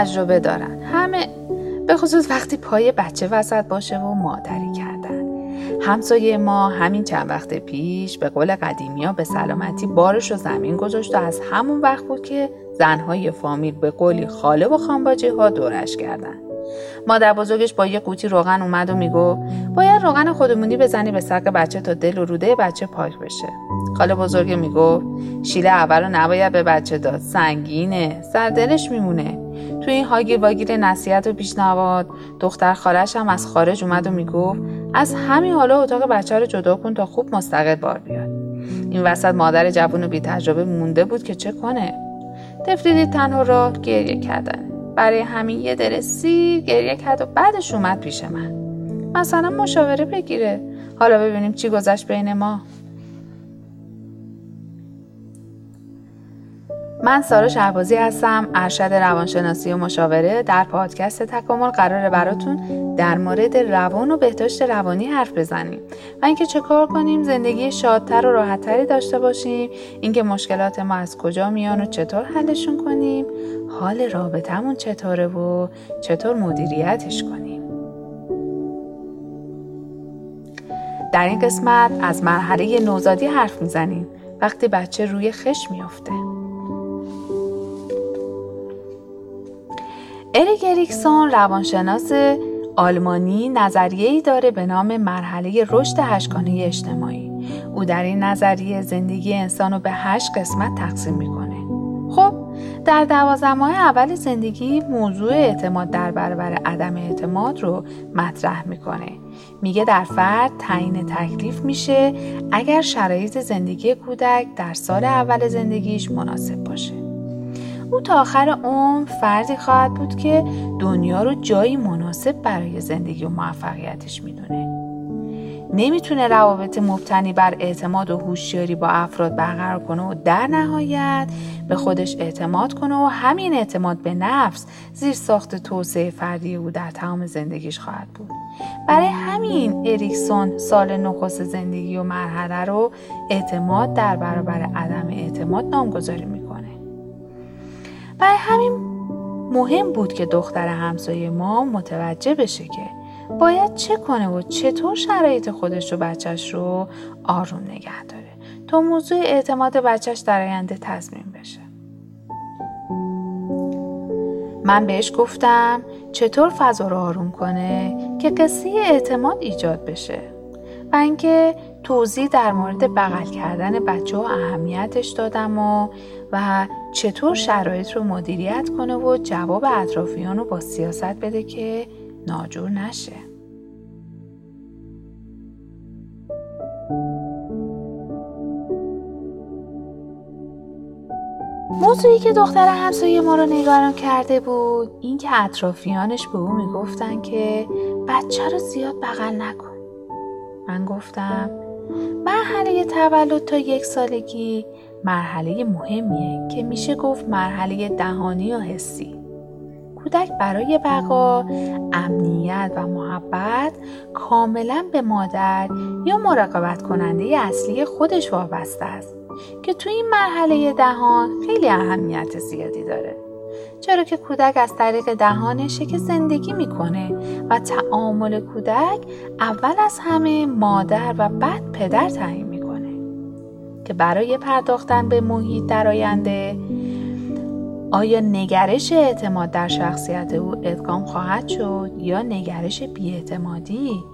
تجربه دارن. همه به خصوص وقتی پای بچه وسط باشه و مادری کردن. همسایه ما همین چند وقت پیش به قول قدیمی به سلامتی بارش و زمین گذاشت و از همون وقت بود که زنهای فامیل به قولی خاله و خانباجه ها دورش کردن. مادر بزرگش با یه قوطی روغن اومد و می‌گفت باید روغن خودمونی بزنی به سق بچه تا دل و روده بچه پاک بشه. خاله بزرگ می‌گفت شیله اول رو نباید به بچه داد. سنگینه سر دلش میمونه. توی این هاگیر واگیر نصیحت و پیشنهاد دختر خالش هم از خارج اومد و می‌گفت از همین حالا اتاق بچه رو جدا کن تا خوب مستقل بار بیاد. این وسط مادر جوون و بی تجربه مونده بود که چه کنه؟ طفلی تنها را گریه کردن. برای همین یه دل سیر گریه کرد و بعدش اومد پیش من. مثلا مشاوره بگیره. حالا ببینیم چی گذشت بین ما. من سارا شهبازی هستم ارشد روانشناسی و مشاوره در پادکست تکامل قراره براتون در مورد روان و بهداشت روانی حرف بزنیم. و اینکه چه کار کنیم زندگی شادتر و راحتتری داشته باشیم اینکه مشکلات ما از کجا میان و چطور حلشون کنیم حال رابطمون چطوره و چطور مدیریتش کنیم. در این قسمت از مرحله نوزادی حرف می‌زنیم. وقتی بچه روی خش میافته. اریک اریکسون روانشناس آلمانی نظریه‌ای داره به نام مرحله رشد هشتگانه اجتماعی. او در این نظریه زندگی انسان رو به هشت قسمت تقسیم می‌کنه. خب در دوازده ماه اول زندگی موضوع اعتماد در برابر عدم اعتماد رو مطرح می‌کنه. میگه در فرد تعیین تکلیف میشه اگر شرایط زندگی کودک در سال اول زندگیش مناسب باشه. او تا آخر عمر فردی خواهد بود که دنیا رو جایی مناسب برای زندگی و موفقیتش می‌دونه. نمی‌تونه روابط مبتنی بر اعتماد و هوشیاری با افراد برقرار کنه و در نهایت به خودش اعتماد کنه و همین اعتماد به نفس زیر ساخت توسعه فردی او در تمام زندگیش خواهد بود. برای همین اریکسون سال نخست زندگی و مرحله رو اعتماد در برابر عدم اعتماد نامگذاری. برای همین مهم بود که دختر همسایه ما متوجه بشه که باید چه کنه و چطور شرایط خودش و بچهش رو آروم نگه داره تا موضوع اعتماد بچهش در آینده تضمین بشه. من بهش گفتم چطور فضا رو آروم کنه که قصه اعتماد ایجاد بشه و اینکه توضیح در مورد بغل کردن بچه و اهمیتش دادم و و چطور شرایط رو مدیریت کنه و جواب اطرافیان رو با سیاست بده که ناجور نشه. موضوعی که دختر همسایه ما رو نگران کرده بود این که اطرافیانش به او می‌گفتن که بچه رو زیاد بغل نکن. من گفتم مرحله تولد تا یک سالگی مرحله مهمیه که میشه گفت مرحله دهانی و حسی. کودک برای بقا امنیت و محبت کاملا به مادر یا مراقبت کننده اصلی خودش وابسته است که تو این مرحله دهان خیلی اهمیت زیادی داره. چرا که کودک از طریق دهانشه که زندگی می‌کنه و تعامل کودک اول از همه مادر و بعد پدر تعیین که برای پرداختن به محیط در آینده آیا نگرش اعتماد در شخصیت او ادغام خواهد شد یا نگرش بیاعتمادی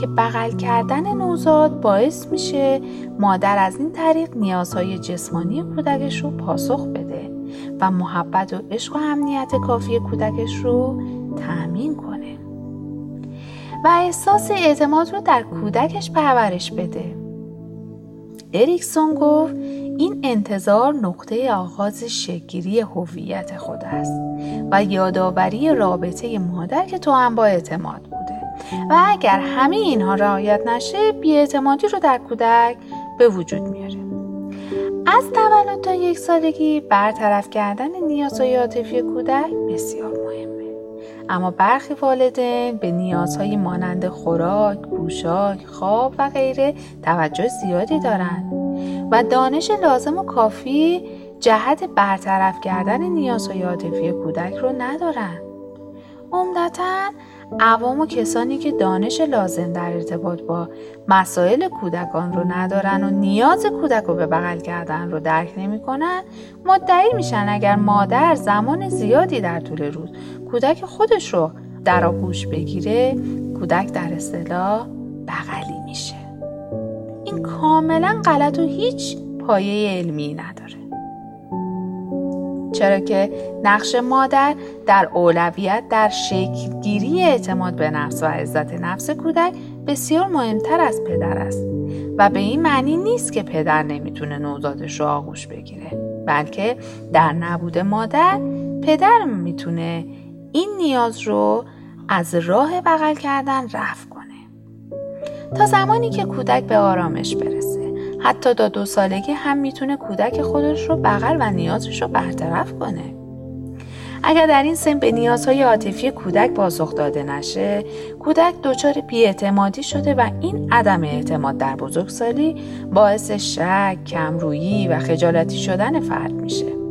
که بغل کردن نوزاد باعث میشه مادر از این طریق نیازهای جسمانی کودکش رو پاسخ بده و محبت و عشق و امنیت کافی کودکش رو تأمین کنه؟ و احساس اعتماد رو در کودکش پرورش بده. اریکسون گفت این انتظار نقطه آغاز شگیری هویت خود است و یادآوری رابطه مادر که تو هم با اعتماد بوده. و اگر همه اینها رعایت نشه بیاعتمادی رو در کودک به وجود میاره. از تولد تا یک سالگی برطرف کردن نیازهای عاطفی کودک بسیار اما برخی والدین به نیازهای مانند خوراک، پوشاک، خواب و غیره توجه زیادی دارند. و دانش لازم و کافی جهت برطرف کردن نیازهای عاطفی کودک رو ندارن. عمدتا عوام و کسانی که دانش لازم در ارتباط با مسائل کودکان رو ندارن و نیاز کودک رو به بغل کردن رو درک نمی‌کنن مدعی میشن اگر مادر زمان زیادی در طول روز کودک خودش رو در آغوش بگیره کودک در اصطلاح بغلی میشه. این کاملا غلط و هیچ پایه علمی نداره. چرا که نقش مادر در اولویت در شکلگیری اعتماد به نفس و عزت نفس کودک بسیار مهمتر از پدر است و به این معنی نیست که پدر نمی‌تونه نوزادش رو آغوش بگیره بلکه در نبود مادر پدر می‌تونه این نیاز رو از راه بغل کردن رفع کنه. تا زمانی که کودک به آرامش برسه. حتی تا دو سالگی هم می‌تونه کودک خودش رو بغل و نیازش رو برطرف کنه. اگر در این سن به نیازهای عاطفی کودک پاسخ داده نشه کودک دچار بیاعتمادی شده و این عدم اعتماد در بزرگسالی باعث شک کمرویی و خجالتی شدن فرد میشه.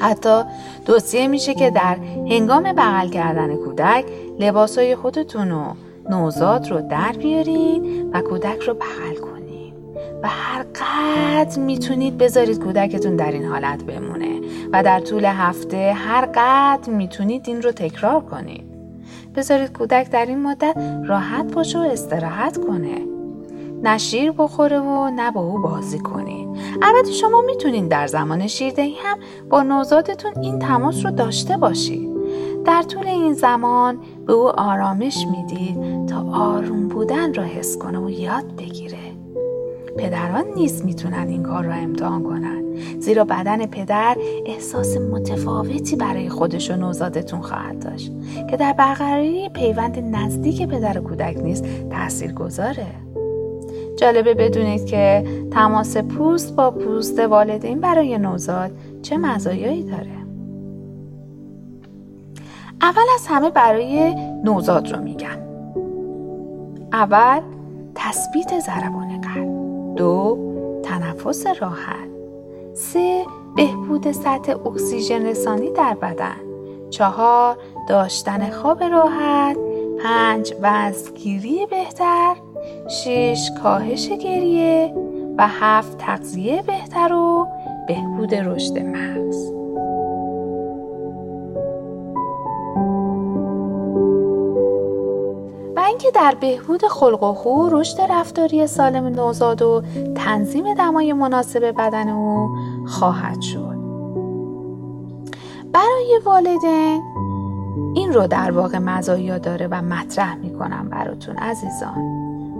حتی توصیه میشه که در هنگام بغل کردن کودک لباسهای خودتون و نوزاد رو در بیارین و کودک رو بغل کنین. و هر قدر می‌تونید بذارید کودکتون در این حالت بمونه و در طول هفته هر قدر می‌تونید این رو تکرار کنید بذارید کودک در این مدت راحت باشه و استراحت کنه. نه شیر بخوره و نه با او بازی کنید البته شما می‌تونید در زمان شیردهی هم با نوزادتون این تماس رو داشته باشید در طول این زمان به او آرامش می‌دید تا آروم بودن را حس کنه و یاد بگیره. پدران نیست می‌تونن این کار را امتحان کنن. زیرا بدن پدر احساس متفاوتی برای خودش و نوزادتون خواهد داشت که در برقراری پیوند نزدیک پدر و کودک نیست تأثیر گذاره جالبه بدونید که تماس پوست با پوست والدین برای نوزاد چه مزایایی داره. اول از همه برای نوزاد رو میگم. اول تثبیت ضربان قلب. دو تنفس راحت. سه بهبود سطح اکسیژن رسانی در بدن. چهار داشتن خواب راحت. پنج وزنگیری بهتر. شش کاهش گریه و هفت تغذیه بهتر و بهبود رشد مغز اینکه در بهبود خلق و خو رشد رفتاری سالم نوزاد و تنظیم دمای مناسب بدن او خواهد شد. برای والدین این رو در واقع مزایا داره و مطرح می‌کنم براتون عزیزان.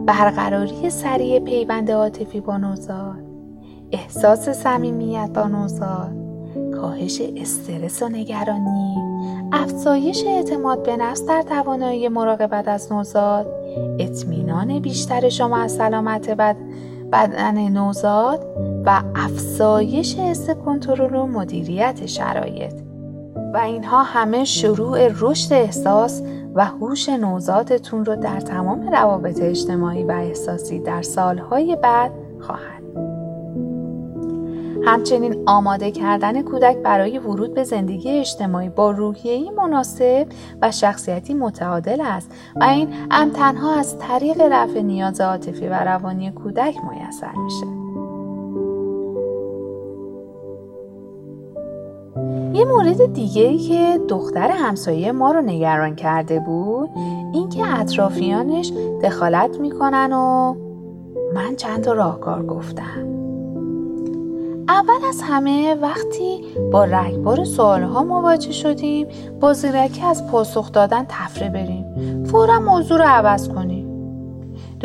برقراری سریع پیوند عاطفی با نوزاد احساس صمیمیت با نوزاد کاهش استرس و نگرانی افزایش اعتماد به نفس در توانایی مراقبت از نوزاد اطمینان بیشتر شما از سلامت بد بدن نوزاد و افزایش حس کنترل و مدیریت شرایط. و اینها همه شروع رشد احساس و هوش نوزادتون رو در تمام روابط اجتماعی و احساسی در سالهای بعد خواهد همچنین آماده کردن کودک برای ورود به زندگی اجتماعی با روحیه‌ای مناسب و شخصیتی متعادل است و این هم تنها از طریق رفع نیاز عاطفی و روانی کودک میسر میشه. یه مورد دیگه که دختر همسایه ما رو نگران کرده بود اینکه اطرافیانش دخالت می‌کنن و من چند تا راهکار گفتم. اول از همه وقتی با رگبار سوالها مواجه شدیم با زیرکی از پاسخ دادن تفره بریم. فورا موضوع رو عوض کنیم.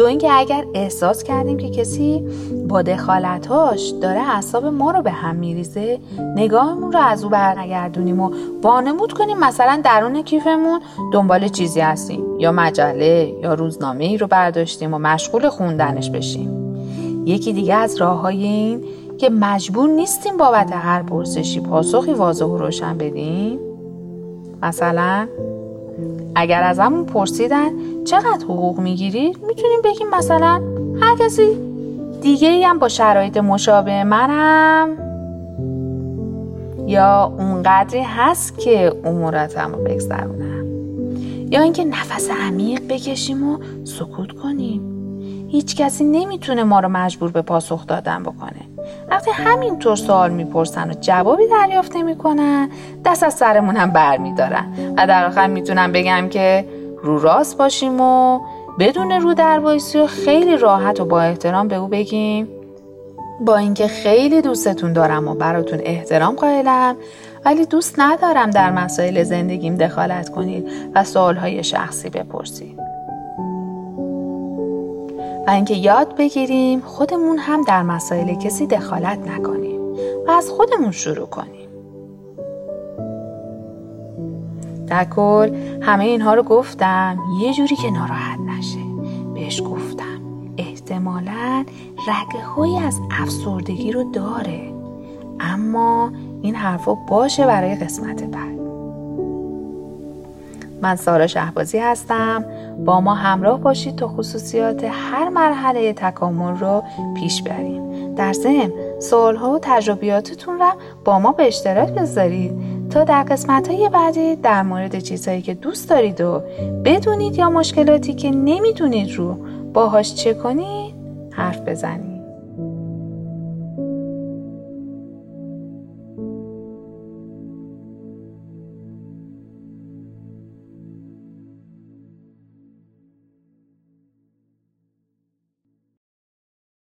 دو اینکه اگر احساس کردیم که کسی با دخالتاش داره اعصاب ما رو به هم میریزه نگاهمون رو از او برنگردونیم و وانمود کنیم مثلا درون کیفمون دنبال چیزی هستیم یا مجله یا روزنامه ای رو برداشتیم و مشغول خوندنش بشیم. یکی دیگه از راه های این که مجبور نیستیم بابت هر پرسشی پاسخی واضح و روشن بدیم مثلا اگر از همون پرسیدن چقدر حقوق می‌گیرید می‌تونیم بگیم مثلا هر کسی دیگه هم با شرایط مشابه منم. یا اونقدری هست که اموراتم رو بگذرونم. یا اینکه نفس عمیق بکشیم و سکوت کنیم. هیچ کسی نمی‌تونه ما رو مجبور به پاسخ دادن بکنه. وقتی همینطور سوال می‌پرسن و جوابی دریافت نمی‌کنن. دست از سرمون هم بر میدارن و در آخر می‌تونم بگم که رو راست باشیم و بدون رو در و خیلی راحت و با احترام به او بگیم. با اینکه خیلی دوستتون دارم و براتون احترام قائلم ولی دوست ندارم در مسائل زندگیم دخالت کنید و سوالهای شخصی بپرسید. و اینکه یاد بگیریم خودمون هم در مسائل کسی دخالت نکنیم و از خودمون شروع کنیم. در کل همه اینها رو گفتم یه جوری که ناراحت نشه. بهش گفتم احتمالا رگه از افسردگی رو داره. اما این حرفا باشه برای قسمت بعد. من سارا شهبازی هستم. با ما همراه باشید تا خصوصیات هر مرحله تکامل رو پیش بریم. در ضمن سوالها و تجربیاتتون رو با ما به اشتراک بذارید تا در قسمت های بعدی در مورد چیزهایی که دوست دارید و بدونید یا مشکلاتی که نمی‌دونید رو باهاش چه کنید حرف بزنید.